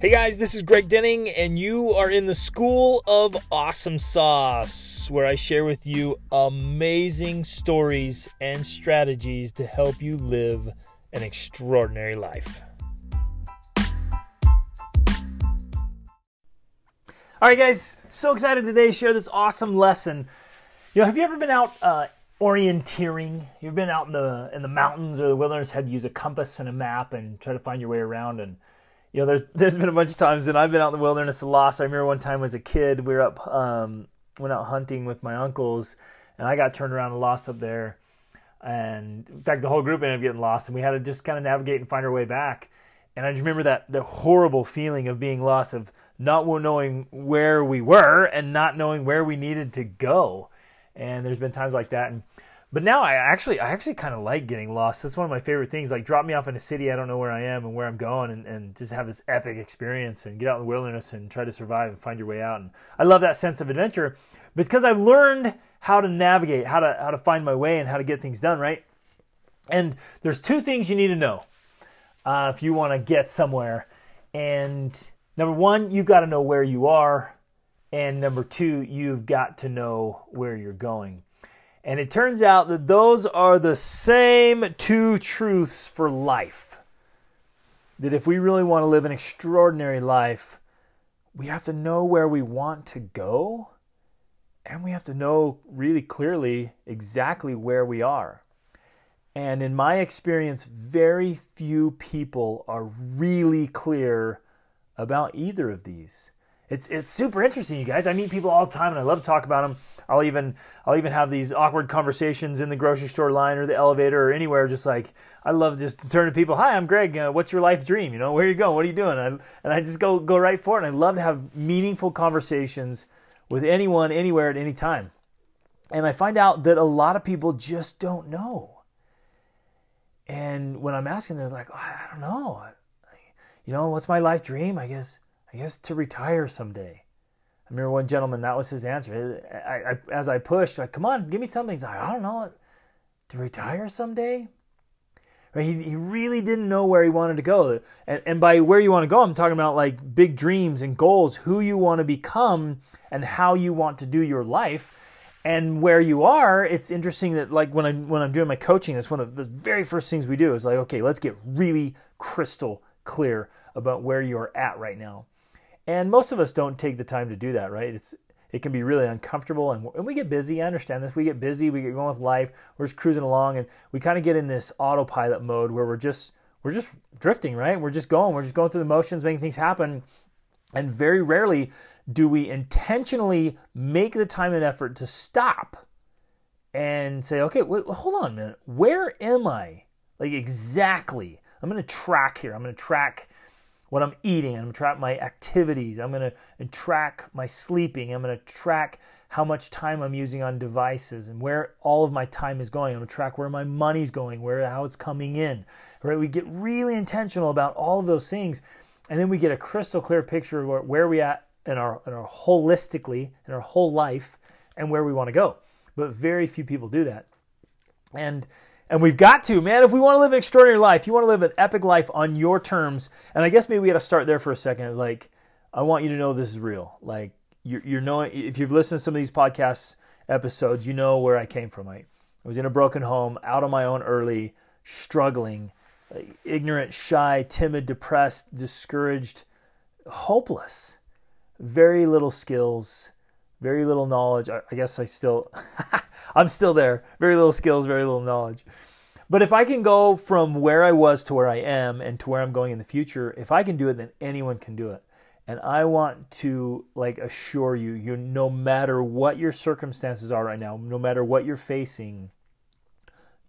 Hey guys, this is Greg Denning, and you are in the School of Awesome Sauce, where I share with you amazing stories and strategies to help you live an extraordinary life. All right, guys, so excited today to share this awesome lesson. You know, have you ever been out uh, orienteering? You've been out in the in the mountains or the wilderness, had to use a compass and a map and try to find your way around and you know, there's there's been a bunch of times that I've been out in the wilderness a lost. I remember one time as a kid, we were up, um, went out hunting with my uncles, and I got turned around and lost up there. And in fact, the whole group ended up getting lost, and we had to just kind of navigate and find our way back. And I just remember that the horrible feeling of being lost, of not knowing where we were and not knowing where we needed to go. And there's been times like that, and but now I actually I actually kind of like getting lost. That's one of my favorite things. Like drop me off in a city I don't know where I am and where I'm going, and, and just have this epic experience and get out in the wilderness and try to survive and find your way out. And I love that sense of adventure because I've learned how to navigate, how to how to find my way, and how to get things done. Right. And there's two things you need to know uh, if you want to get somewhere. And number one, you've got to know where you are, and number two, you've got to know where you're going. And it turns out that those are the same two truths for life. That if we really want to live an extraordinary life, we have to know where we want to go, and we have to know really clearly exactly where we are. And in my experience, very few people are really clear about either of these it's it's super interesting, you guys. I meet people all the time, and I love to talk about them. I'll even I'll even have these awkward conversations in the grocery store line or the elevator or anywhere. Just like I love just turning to people. Hi, I'm Greg. Uh, what's your life dream? You know, where are you going? What are you doing? And I, and I just go go right for it. And I love to have meaningful conversations with anyone, anywhere, at any time. And I find out that a lot of people just don't know. And when I'm asking, they're like, oh, I don't know. You know, what's my life dream? I guess I guess to retire someday. I remember one gentleman, that was his answer. I, I, as I pushed, like, come on, give me something. He's like, I don't know, to retire someday? Right? He, he really didn't know where he wanted to go. And, and by where you want to go, I'm talking about like big dreams and goals, who you want to become and how you want to do your life. And where you are, it's interesting that like when I'm when I'm doing my coaching, that's one of the very first things we do is like, okay, let's get really crystal clear about where you're at right now. And most of us don't take the time to do that, right? It's it can be really uncomfortable and, and we get busy. I understand this. We get busy, we get going with life, we're just cruising along and we kind of get in this autopilot mode where we're just we're just drifting, right? We're just going, we're just going through the motions, making things happen. And very rarely do we intentionally make the time and effort to stop and say, okay, wait, hold on a minute. Where am I? Like exactly. I'm going to track here. I'm going to track what I'm eating. I'm going to track my activities. I'm going to track my sleeping. I'm going to track how much time I'm using on devices and where all of my time is going. I'm going to track where my money's going, where how it's coming in. Right? We get really intentional about all of those things, and then we get a crystal clear picture of where, we at in our in our holistically in our whole life and where we want to go. But very few people do that. And and we've got to, man, if we want to live an extraordinary life, you want to live an epic life on your terms. And I guess maybe we got to start there for a second. Like, I want you to know this is real. Like, you're, you're knowing, if you've listened to some of these podcast episodes, you know where I came from. I, I was in a broken home, out on my own early, struggling, like, ignorant, shy, timid, depressed, discouraged, hopeless. Very little skills, very little knowledge. I, I guess I still, I'm still there. Very little skills, very little knowledge. But if I can go from where I was to where I am and to where I'm going in the future, if I can do it, then anyone can do it. And I want to like assure you, you no matter what your circumstances are right now, no matter what you're facing,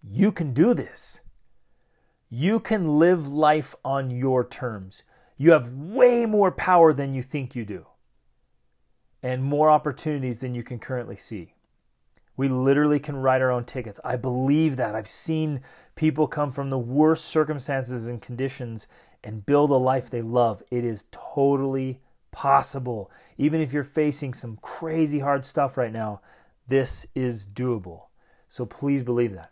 you can do this. You can live life on your terms. You have way more power than you think you do and more opportunities than you can currently see. We literally can write our own tickets. I believe that. I've seen people come from the worst circumstances and conditions and build a life they love. It is totally possible. Even if you're facing some crazy hard stuff right now, this is doable. So please believe that.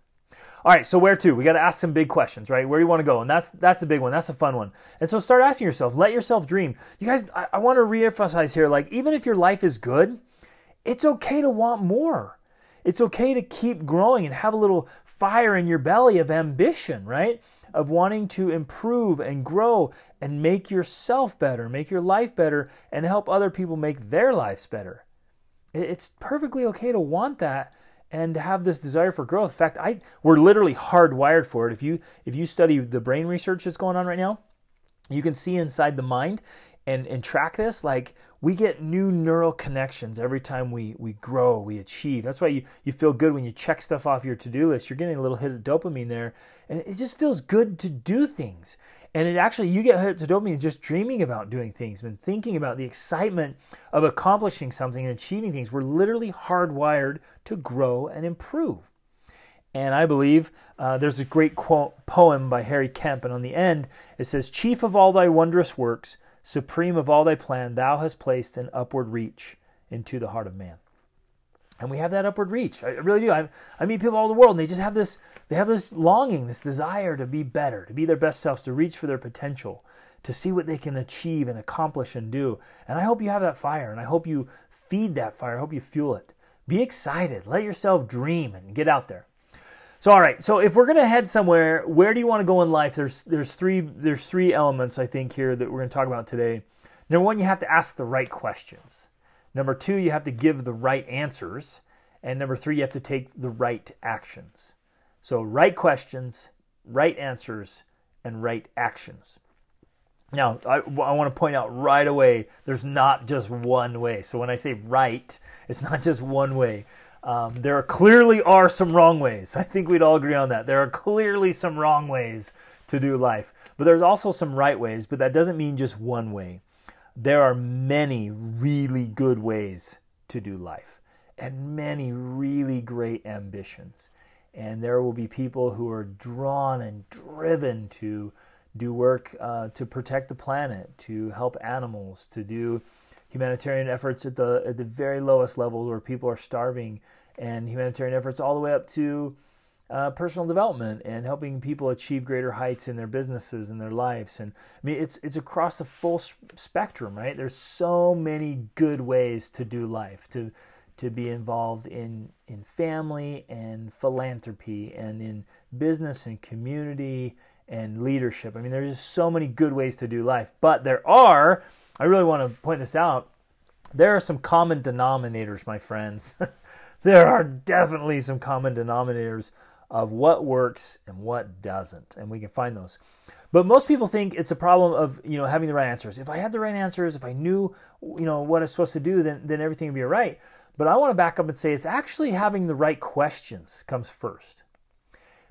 All right, so where to? We got to ask some big questions, right? Where do you want to go? And that's that's the big one. That's the fun one. And so start asking yourself. Let yourself dream. You guys, I, I want to reemphasize here. Like even if your life is good, it's okay to want more. It's okay to keep growing and have a little fire in your belly of ambition, right? Of wanting to improve and grow and make yourself better, make your life better, and help other people make their lives better. It's perfectly okay to want that and have this desire for growth. In fact, I we're literally hardwired for it. If you if you study the brain research that's going on right now, you can see inside the mind and, and track this, like we get new neural connections every time we, we grow, we achieve. That's why you, you feel good when you check stuff off your to do list. You're getting a little hit of dopamine there, and it just feels good to do things. And it actually, you get hit of dopamine just dreaming about doing things and thinking about the excitement of accomplishing something and achieving things. We're literally hardwired to grow and improve. And I believe uh, there's a great quote, poem by Harry Kemp, and on the end it says, Chief of all thy wondrous works, supreme of all thy plan, thou hast placed an upward reach into the heart of man. And we have that upward reach. I really do. I, I meet people all over the world, and they just have this. They have this longing, this desire to be better, to be their best selves, to reach for their potential, to see what they can achieve and accomplish and do. And I hope you have that fire, and I hope you feed that fire. I hope you fuel it. Be excited. Let yourself dream and get out there. So all right, so if we're gonna head somewhere, where do you want to go in life? There's there's three there's three elements I think here that we're gonna talk about today. Number one, you have to ask the right questions. Number two, you have to give the right answers, and number three, you have to take the right actions. So right questions, right answers, and right actions. Now, I, I want to point out right away, there's not just one way. So when I say right, it's not just one way. Um, there clearly are some wrong ways. I think we'd all agree on that. There are clearly some wrong ways to do life, but there's also some right ways, but that doesn't mean just one way. There are many really good ways to do life and many really great ambitions. And there will be people who are drawn and driven to do work uh, to protect the planet, to help animals, to do humanitarian efforts at the at the very lowest levels where people are starving, and humanitarian efforts all the way up to uh, personal development and helping people achieve greater heights in their businesses and their lives. And I mean, it's it's across the full spectrum, right? There's so many good ways to do life to to be involved in in family and philanthropy and in business and community and leadership. I mean, there's just so many good ways to do life, but there are I really want to point this out. There are some common denominators, my friends. there are definitely some common denominators of what works and what doesn't, and we can find those. But most people think it's a problem of you know having the right answers. If I had the right answers, if I knew you know what I'm supposed to do, then then everything would be all right. But I want to back up and say it's actually having the right questions comes first.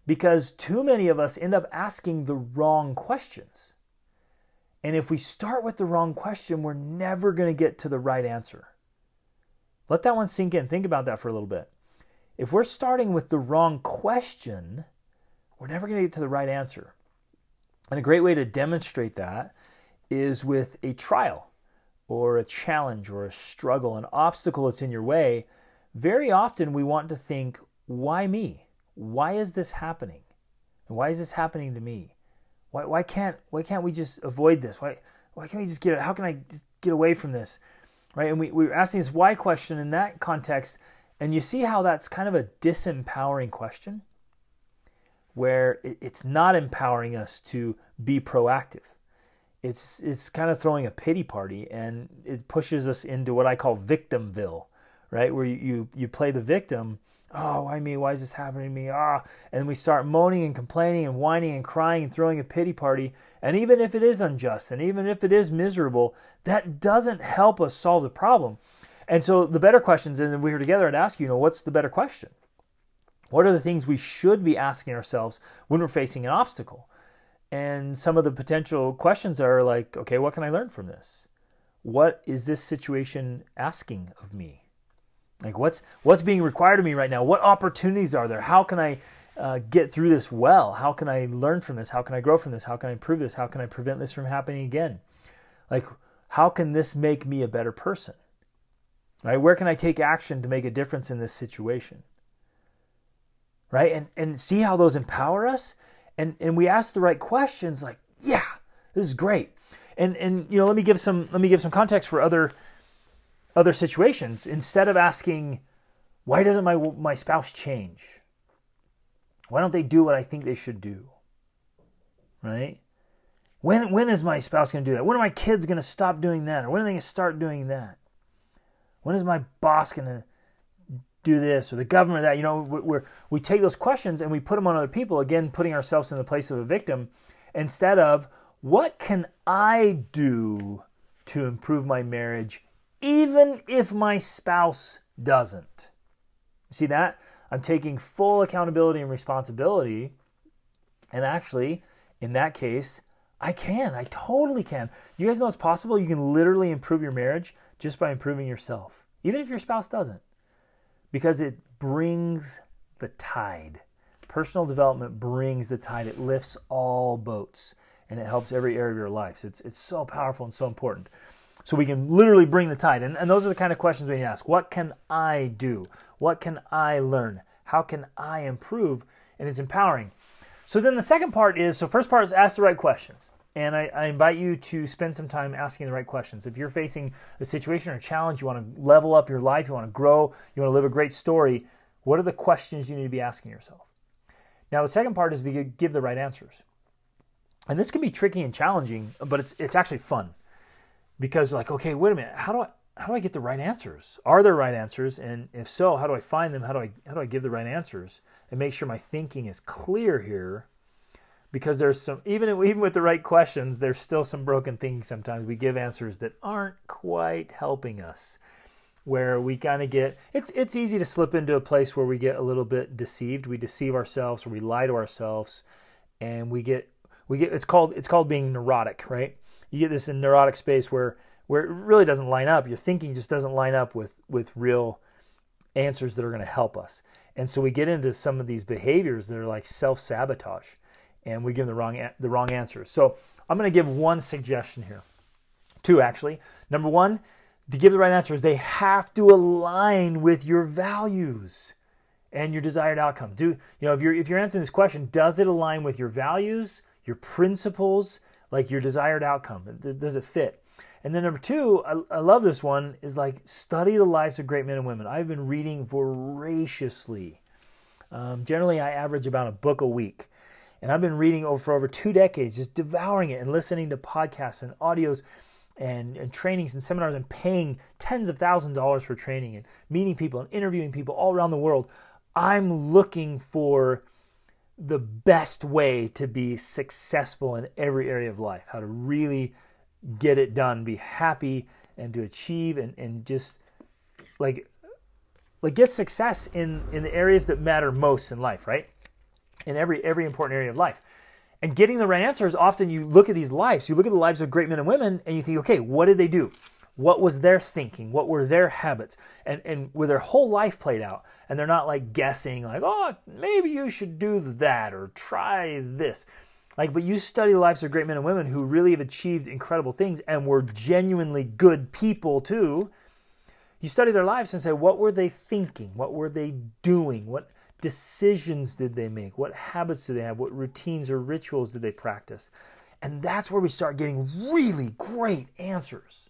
Because too many of us end up asking the wrong questions. And if we start with the wrong question, we're never going to get to the right answer. Let that one sink in. Think about that for a little bit. If we're starting with the wrong question, we're never going to get to the right answer. And a great way to demonstrate that is with a trial or a challenge or a struggle, an obstacle that's in your way. Very often we want to think, why me? Why is this happening? And why is this happening to me? Why, why can't why can't we just avoid this? Why why can't we just get how can I just get away from this? Right? And we, we were asking this why question in that context, and you see how that's kind of a disempowering question, where it, it's not empowering us to be proactive. It's it's kind of throwing a pity party and it pushes us into what I call victimville, right? Where you, you, you play the victim Oh, why me? Why is this happening to me? Ah, and we start moaning and complaining and whining and crying and throwing a pity party. And even if it is unjust and even if it is miserable, that doesn't help us solve the problem. And so the better questions is, and we're together and ask you, you know, what's the better question? What are the things we should be asking ourselves when we're facing an obstacle? And some of the potential questions are like, okay, what can I learn from this? What is this situation asking of me? Like what's what's being required of me right now? What opportunities are there? How can I uh, get through this well? How can I learn from this? How can I grow from this? How can I improve this? How can I prevent this from happening again? Like how can this make me a better person? Right? Where can I take action to make a difference in this situation? right? And and see how those empower us. And and we ask the right questions, like, yeah, this is great. And and you know, let me give some let me give some context for other other situations. Instead of asking, why doesn't my my spouse change? Why don't they do what I think they should do? Right? When when is my spouse going to do that? When are my kids going to stop doing that? Or when are they going to start doing that? When is my boss going to do this or the government that? You know, we we take those questions and we put them on other people. Again, putting ourselves in the place of a victim instead of what can I do to improve my marriage, even if my spouse doesn't? See that? I'm taking full accountability and responsibility. And actually, in that case, I can. I totally can. You guys know it's possible? You can literally improve your marriage just by improving yourself, even if your spouse doesn't, because it brings the tide. Personal development brings the tide. It lifts all boats and it helps every area of your life. So it's, it's so powerful and so important. So we can literally bring the tide. And, and those are the kind of questions we need to ask. What can I do? What can I learn? How can I improve? And it's empowering. So then the second part is so first part is ask the right questions. And I, I, invite you to spend some time asking the right questions. If you're facing a situation or a challenge, you want to level up your life, you want to grow, you want to live a great story, what are the questions you need to be asking yourself? Now, the second part is to give the right answers. And this can be tricky and challenging, but it's, it's actually fun because, like, okay, wait a minute, how do I, how do I get the right answers? Are there right answers? And if so, how do I find them? How do I how do I give the right answers and make sure my thinking is clear here? Because there's some even even with the right questions, there's still some broken thinking sometimes. We give answers that aren't quite helping us. Where we kind of get it's it's easy to slip into a place where we get a little bit deceived. We deceive ourselves or we lie to ourselves and we get we get it's called it's called being neurotic, right? You get this in neurotic space where where it really doesn't line up. Your thinking just doesn't line up with with real answers that are going to help us. And so we get into some of these behaviors that are like self-sabotage and we give the wrong the wrong answers. So I'm going to give one suggestion here. Two actually. Number 1, to give the right answers, they have to align with your values and your desired outcome. Do you know if you're if you're answering this question, does it align with your values, your principles, like your desired outcome? Does it fit? And then number two, I, I, love this one, is like study the lives of great men and women. I've been reading voraciously. Um, generally, I average about a book a week. And I've been reading over for over two decades, just devouring it and listening to podcasts and audios and, and trainings and seminars and paying tens of thousands of dollars for training and meeting people and interviewing people all around the world. I'm looking for the best way to be successful in every area of life, how to really get it done, be happy and to achieve and, and just like like get success in in the areas that matter most in life, right? In every every important area of life. And getting the right answers, often you look at these lives, you look at the lives of great men and women, and you think, okay, what did they do? What was their thinking? What were their habits? And and with their whole life played out. And they're not like guessing, like, oh, maybe you should do that or try this. Like, but you study the lives of great men and women who really have achieved incredible things and were genuinely good people too. You study their lives and say, what were they thinking? What were they doing? What decisions did they make? What habits do they have? What routines or rituals did they practice? And that's where we start getting really great answers.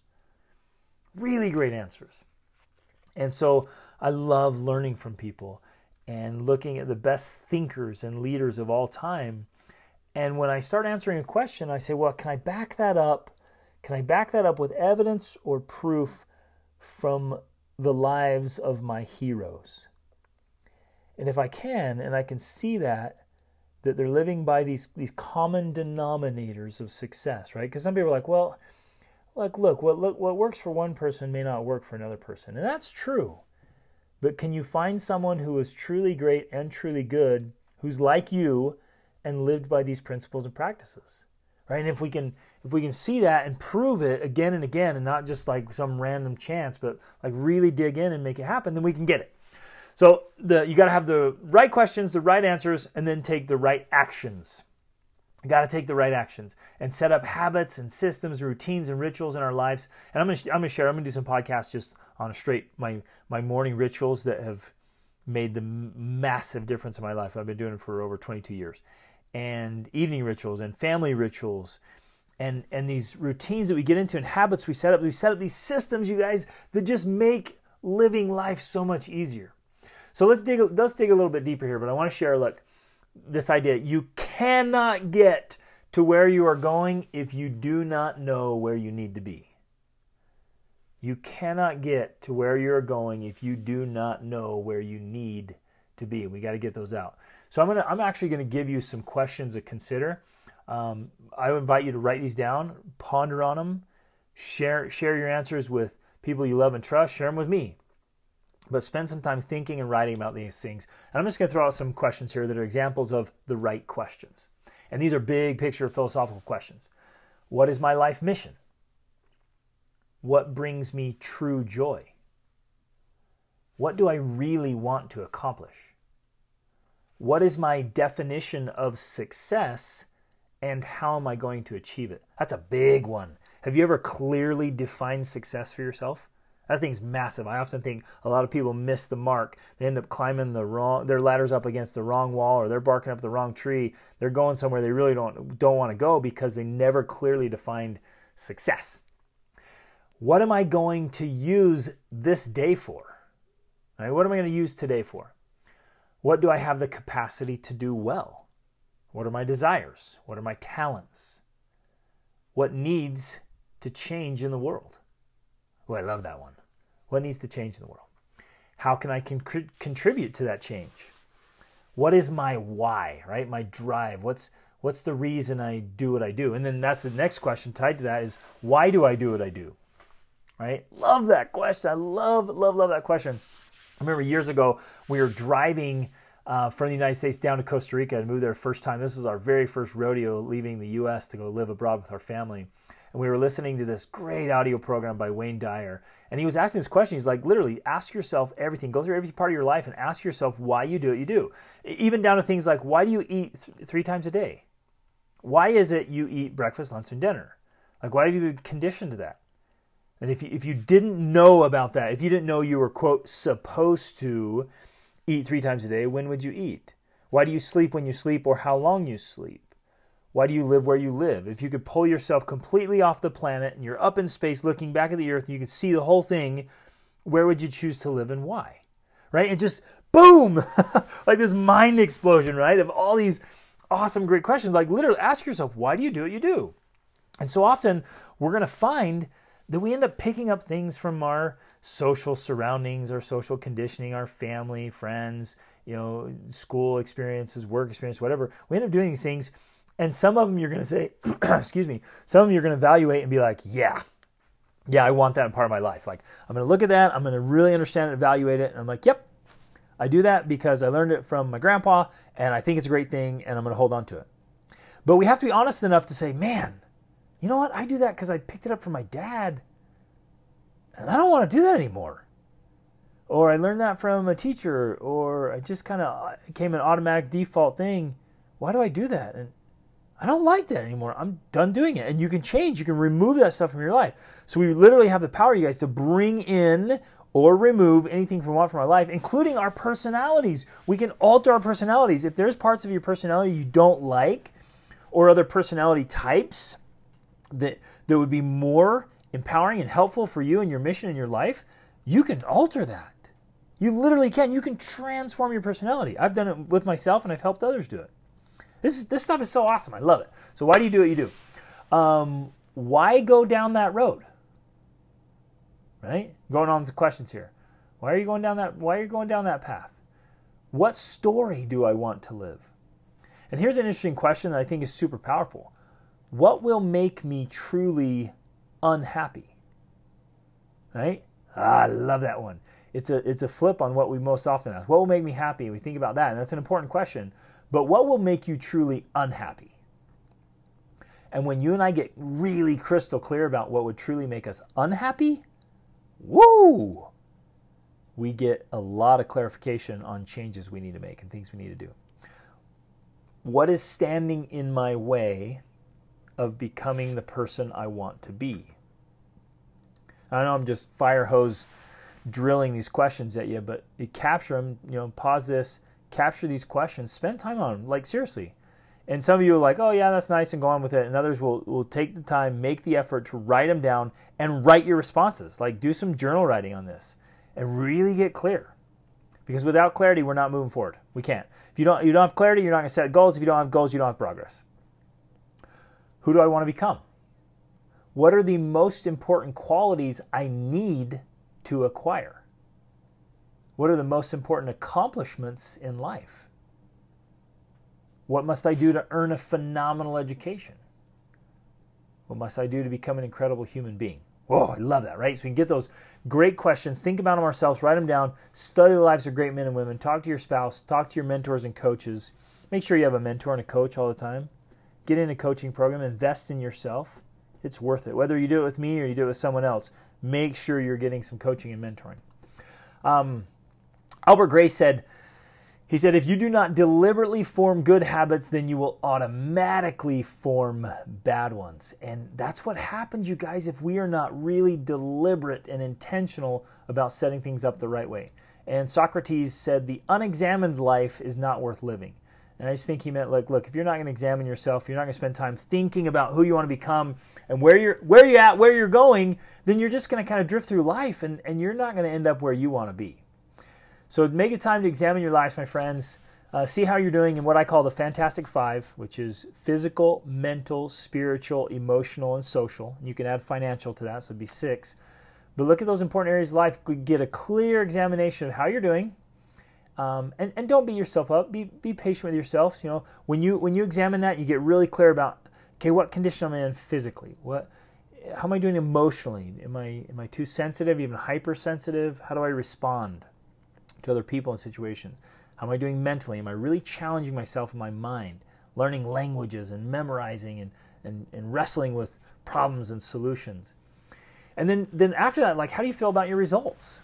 Really great answers. And so I love learning from people and looking at the best thinkers and leaders of all time and when I start answering a question, I say, well, can I back that up? Can I back that up with evidence or proof from the lives of my heroes? And if I can, and I can see that, that they're living by these, these common denominators of success, right? Because some people are like, well, like, look, what, look, what works for one person may not work for another person. And that's true. But can you find someone who is truly great and truly good, who's like you, and lived by these principles and practices right and if we can if we can see that and prove it again and again and not just like some random chance but like really dig in and make it happen then we can get it so the you got to have the right questions the right answers and then take the right actions got to take the right actions and set up habits and systems routines and rituals in our lives and i'm going to i'm going to share i'm going to do some podcasts just on a straight my my morning rituals that have made the massive difference in my life. I've been doing it for over 22 years. And evening rituals and family rituals and and these routines that we get into and habits we set up we set up these systems you guys that just make living life so much easier so let's dig let's dig a little bit deeper here but i want to share look this idea you cannot get to where you are going if you do not know where you need to be. You cannot get to where you're going if you do not know where you need to be. We got to get those out. So i'm gonna i'm actually to give you some questions to consider. Um, I invite you to write these down, ponder on them, share share your answers with people you love and trust. Share them with me, but spend some time thinking and writing about these things. And I'm just going to throw out some questions here that are examples of the right questions. And these are big picture philosophical questions. What is my life mission? What brings me true joy? What do I really want to accomplish? What is my definition of success? and how am I going to achieve it? That's a big one. Have you ever clearly defined success for yourself? That thing's massive. I often think a lot of people miss the mark. They end up climbing the wrong their ladders up against the wrong wall or they're barking up the wrong tree. They're going somewhere they really don't don't want to go because they never clearly defined success. What am I going to use this day for? Right, what am I going to use today for? What do I have the capacity to do well? What are my desires? What are my talents? What needs to change in the world? Oh, I love that one. What needs to change in the world? How can I con- contribute to that change? What is my why, right? My drive. What's what's the reason I do what I do? And then that's the next question tied to that is why do I do what I do? Right? Love that question. I love love love that question. I remember years ago we were driving uh, from the United States down to Costa Rica and moved there first time. This was our very first rodeo leaving the U.S. to go live abroad with our family. And we were listening to this great audio program by Wayne Dyer. And he was asking this question. He's like, literally, ask yourself everything. Go through every part of your life and ask yourself why you do what you do. Even down to things like, why do you eat th- three times a day? Why is it you eat breakfast, lunch, and dinner? Like, why have you been conditioned to that? And if you, if you didn't know about that, if you didn't know you were, quote, supposed to, eat three times a day, when would you eat? Why do you sleep when you sleep or how long you sleep? Why do you live where you live? If you could pull yourself completely off the planet and you're up in space looking back at the earth and you could see the whole thing, where would you choose to live and why? Right? And just boom, like this mind explosion, right? Of all these awesome, great questions. Like literally ask yourself, why do you do what you do? And so often we're going to find that we end up picking up things from our social surroundings, our social conditioning, our family, friends, you know, school experiences, work experience, whatever. We end up doing these things, and some of them you're going to say, excuse me, some of them you're going to evaluate and be like, yeah, yeah, I want that in part of my life. Like, I'm going to look at that, I'm going to really understand it, evaluate it, and I'm like, yep, I do that because I learned it from my grandpa, and I think it's a great thing, and I'm going to hold on to it. But we have to be honest enough to say, man, you know what? I do that because I picked it up from my dad and I don't want to do that anymore. Or I learned that from a teacher, or I just kind of uh, came an automatic default thing. Why do I do that? And I don't like that anymore. I'm done doing it. And you can change, you can remove that stuff from your life. So we literally have the power, you guys, to bring in or remove anything from what from our life, including our personalities. We can alter our personalities. If there's parts of your personality you don't like, or other personality types that that would be more empowering and helpful for you and your mission in your life, you can alter that. You literally can. You can transform your personality. I've done it with myself and I've helped others do it. This is this stuff is so awesome. I love it. So why do you do what you do? Um, why go down that road? Right? Going on to questions here. Why are you going down that why are you going down that path? What story do I want to live? And here's an interesting question that I think is super powerful. What will make me truly unhappy? Right? Ah, I love that one. It's a it's a flip on what we most often ask. What will make me happy? We think about that, and that's an important question. But what will make you truly unhappy? And when you and I get really crystal clear about what would truly make us unhappy, woo! We get a lot of clarification on changes we need to make and things we need to do. What is standing in my way of becoming the person I want to be. I know I'm just fire hose drilling these questions at you, but you capture them, you know, pause this, capture these questions, spend time on them, like seriously. And some of you are like, oh, yeah, that's nice, and go on with it. And others will, will take the time, make the effort to write them down and write your responses. Like, do some journal writing on this and really get clear. Because without clarity, we're not moving forward. We can't. If you don't, you don't have clarity, you're not going to set goals. If you don't have goals, you don't have progress. Who do I want to become? What are the most important qualities I need to acquire? What are the most important accomplishments in life? What must I do to earn a phenomenal education? What must I do to become an incredible human being? Whoa, I love that, right? So we can get those great questions, think about them ourselves, write them down, study the lives of great men and women, talk to your spouse, talk to your mentors and coaches. Make sure you have a mentor and a coach all the time. Get in a coaching program, invest in yourself. It's worth it. Whether you do it with me or you do it with someone else, make sure you're getting some coaching and mentoring. Um, Albert Gray said, he said, if you do not deliberately form good habits, then you will automatically form bad ones. And that's what happens, you guys, if we are not really deliberate and intentional about setting things up the right way. And Socrates said, the unexamined life is not worth living. And I just think he meant, like, look, if you're not going to examine yourself, you're not going to spend time thinking about who you want to become and where you're where you're at, where you're going, then you're just going to kind of drift through life and, and you're not going to end up where you want to be. So make it time to examine your lives, my friends. Uh, see how you're doing in what I call the Fantastic Five, which is physical, mental, spiritual, emotional, and social. You can add financial to that, so it'd be six. But look at those important areas of life. Get a clear examination of how you're doing, um, and and don't beat yourself up. Be be patient with yourself. You know, when you when you examine that, you get really clear about okay, what condition am I in physically? What how am I doing emotionally? Am I am I too sensitive, even hypersensitive? How do I respond? To other people and situations? How am I doing mentally? Am I really challenging myself in my mind, learning languages and memorizing and, and, and wrestling with problems and solutions? And then, then after that, like, how do you feel about your results?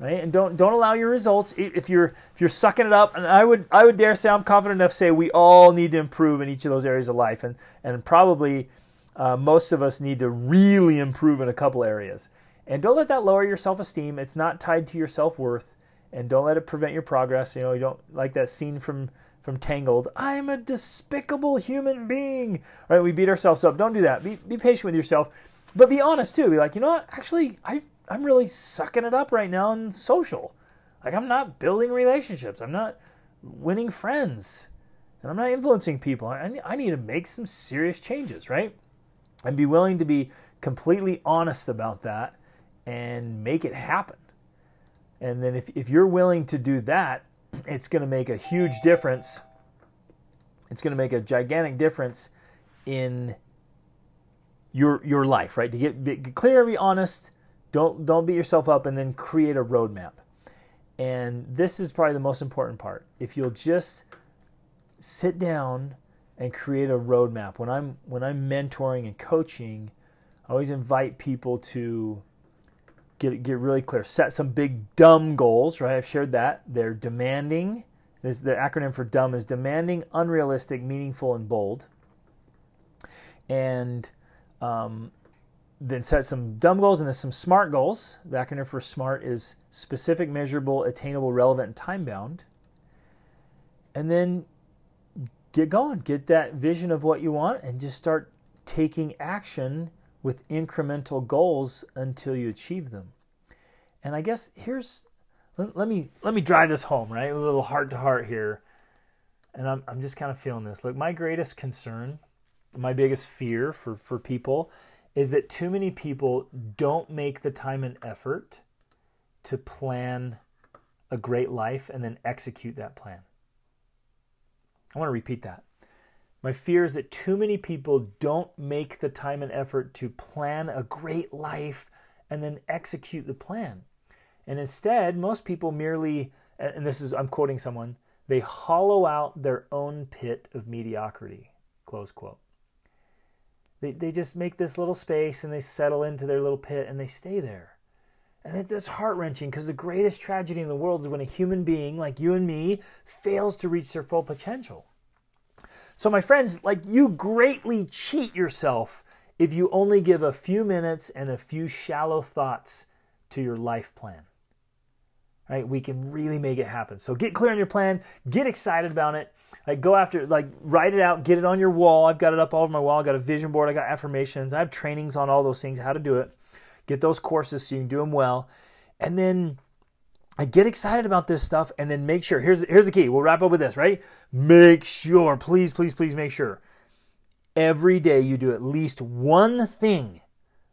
Right? And don't don't allow your results if you're if you're sucking it up. And I would I would dare say I'm confident enough to say we all need to improve in each of those areas of life, and and probably uh, most of us need to really improve in a couple areas. And don't let that lower your self esteem. It's not tied to your self worth and don't let it prevent your progress. You know, you don't like that scene from from Tangled. I'm a despicable human being. Right? We beat ourselves up. Don't do that. Be be patient with yourself, but be honest too. Be like, you know what? Actually, I I'm really sucking it up right now in social. Like I'm not building relationships. I'm not winning friends, and I'm not influencing people. I I need to make some serious changes, right? And be willing to be completely honest about that and make it happen. And then if, if you're willing to do that, it's going to make a huge difference. It's going to make a gigantic difference in your your life, right? To get, get clear, be honest, don't don't beat yourself up, and then create a roadmap. And this is probably the most important part. If you'll just sit down and create a roadmap. When I'm when I'm mentoring and coaching, I always invite people to get get really clear. Set some big dumb goals, right? I've shared that. They're demanding. This the acronym for dumb is demanding, unrealistic, meaningful, and bold. And um, then set some dumb goals and then some smart goals. The acronym for SMART is specific, measurable, attainable, relevant, and time bound. And then get going, get that vision of what you want, and just start taking action with incremental goals until you achieve them. And I guess here's let, let me let me drive this home, right? A little heart to heart here. And I'm I'm just kind of feeling this. Look, my greatest concern, my biggest fear for for people is that too many people don't make the time and effort to plan a great life and then execute that plan. I want to repeat that. My fear is that too many people don't make the time and effort to plan a great life and then execute the plan. And instead, most people merely, and this is, I'm quoting someone, they hollow out their own pit of mediocrity, close quote. They, they just make this little space and they settle into their little pit and they stay there. And that's heart wrenching because the greatest tragedy in the world is when a human being like you and me fails to reach their full potential. So, my friends, like you greatly cheat yourself if you only give a few minutes and a few shallow thoughts to your life plan. Right? We can really make it happen. So get clear on your plan, get excited about it. Like go after like write it out, get it on your wall. I've got it up all over my wall. I got a vision board, I got affirmations, I have trainings on all those things, how to do it. Get those courses so you can do them well. And then I get excited about this stuff and then make sure. Here's here's the key. We'll wrap up with this, right? Make sure, please, please, please make sure every day you do at least one thing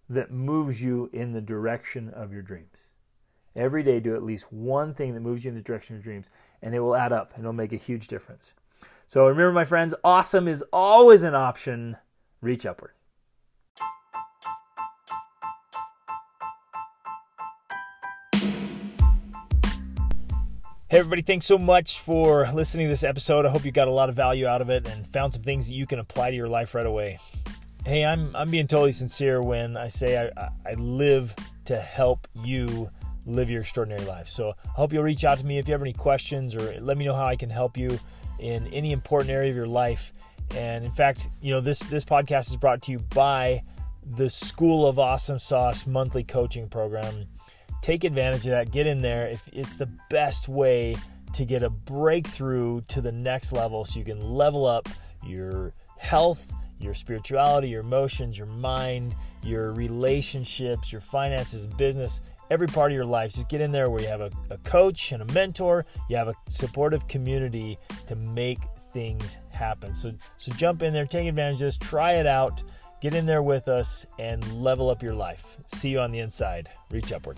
that moves you in the direction of your dreams. Every day, do at least one thing that moves you in the direction of your dreams, and it will add up and it'll make a huge difference. So remember, my friends, awesome is always an option. Reach upward. Hey, everybody, thanks so much for listening to this episode. I hope you got a lot of value out of it and found some things that you can apply to your life right away. Hey, I'm, I'm being totally sincere when I say I, I live to help you live your extraordinary life. So I hope you'll reach out to me if you have any questions or let me know how I can help you in any important area of your life. And in fact, you know, this this podcast is brought to you by the School of Awesome Sauce monthly coaching program. Take advantage of that. Get in there. If it's the best way to get a breakthrough to the next level so you can level up your health, your spirituality, your emotions, your mind, your relationships, your finances, business, every part of your life. Just get in there where you have a, a coach and a mentor, you have a supportive community to make things happen. So so jump in there, take advantage of this, try it out, get in there with us and level up your life. See you on the inside. Reach upward.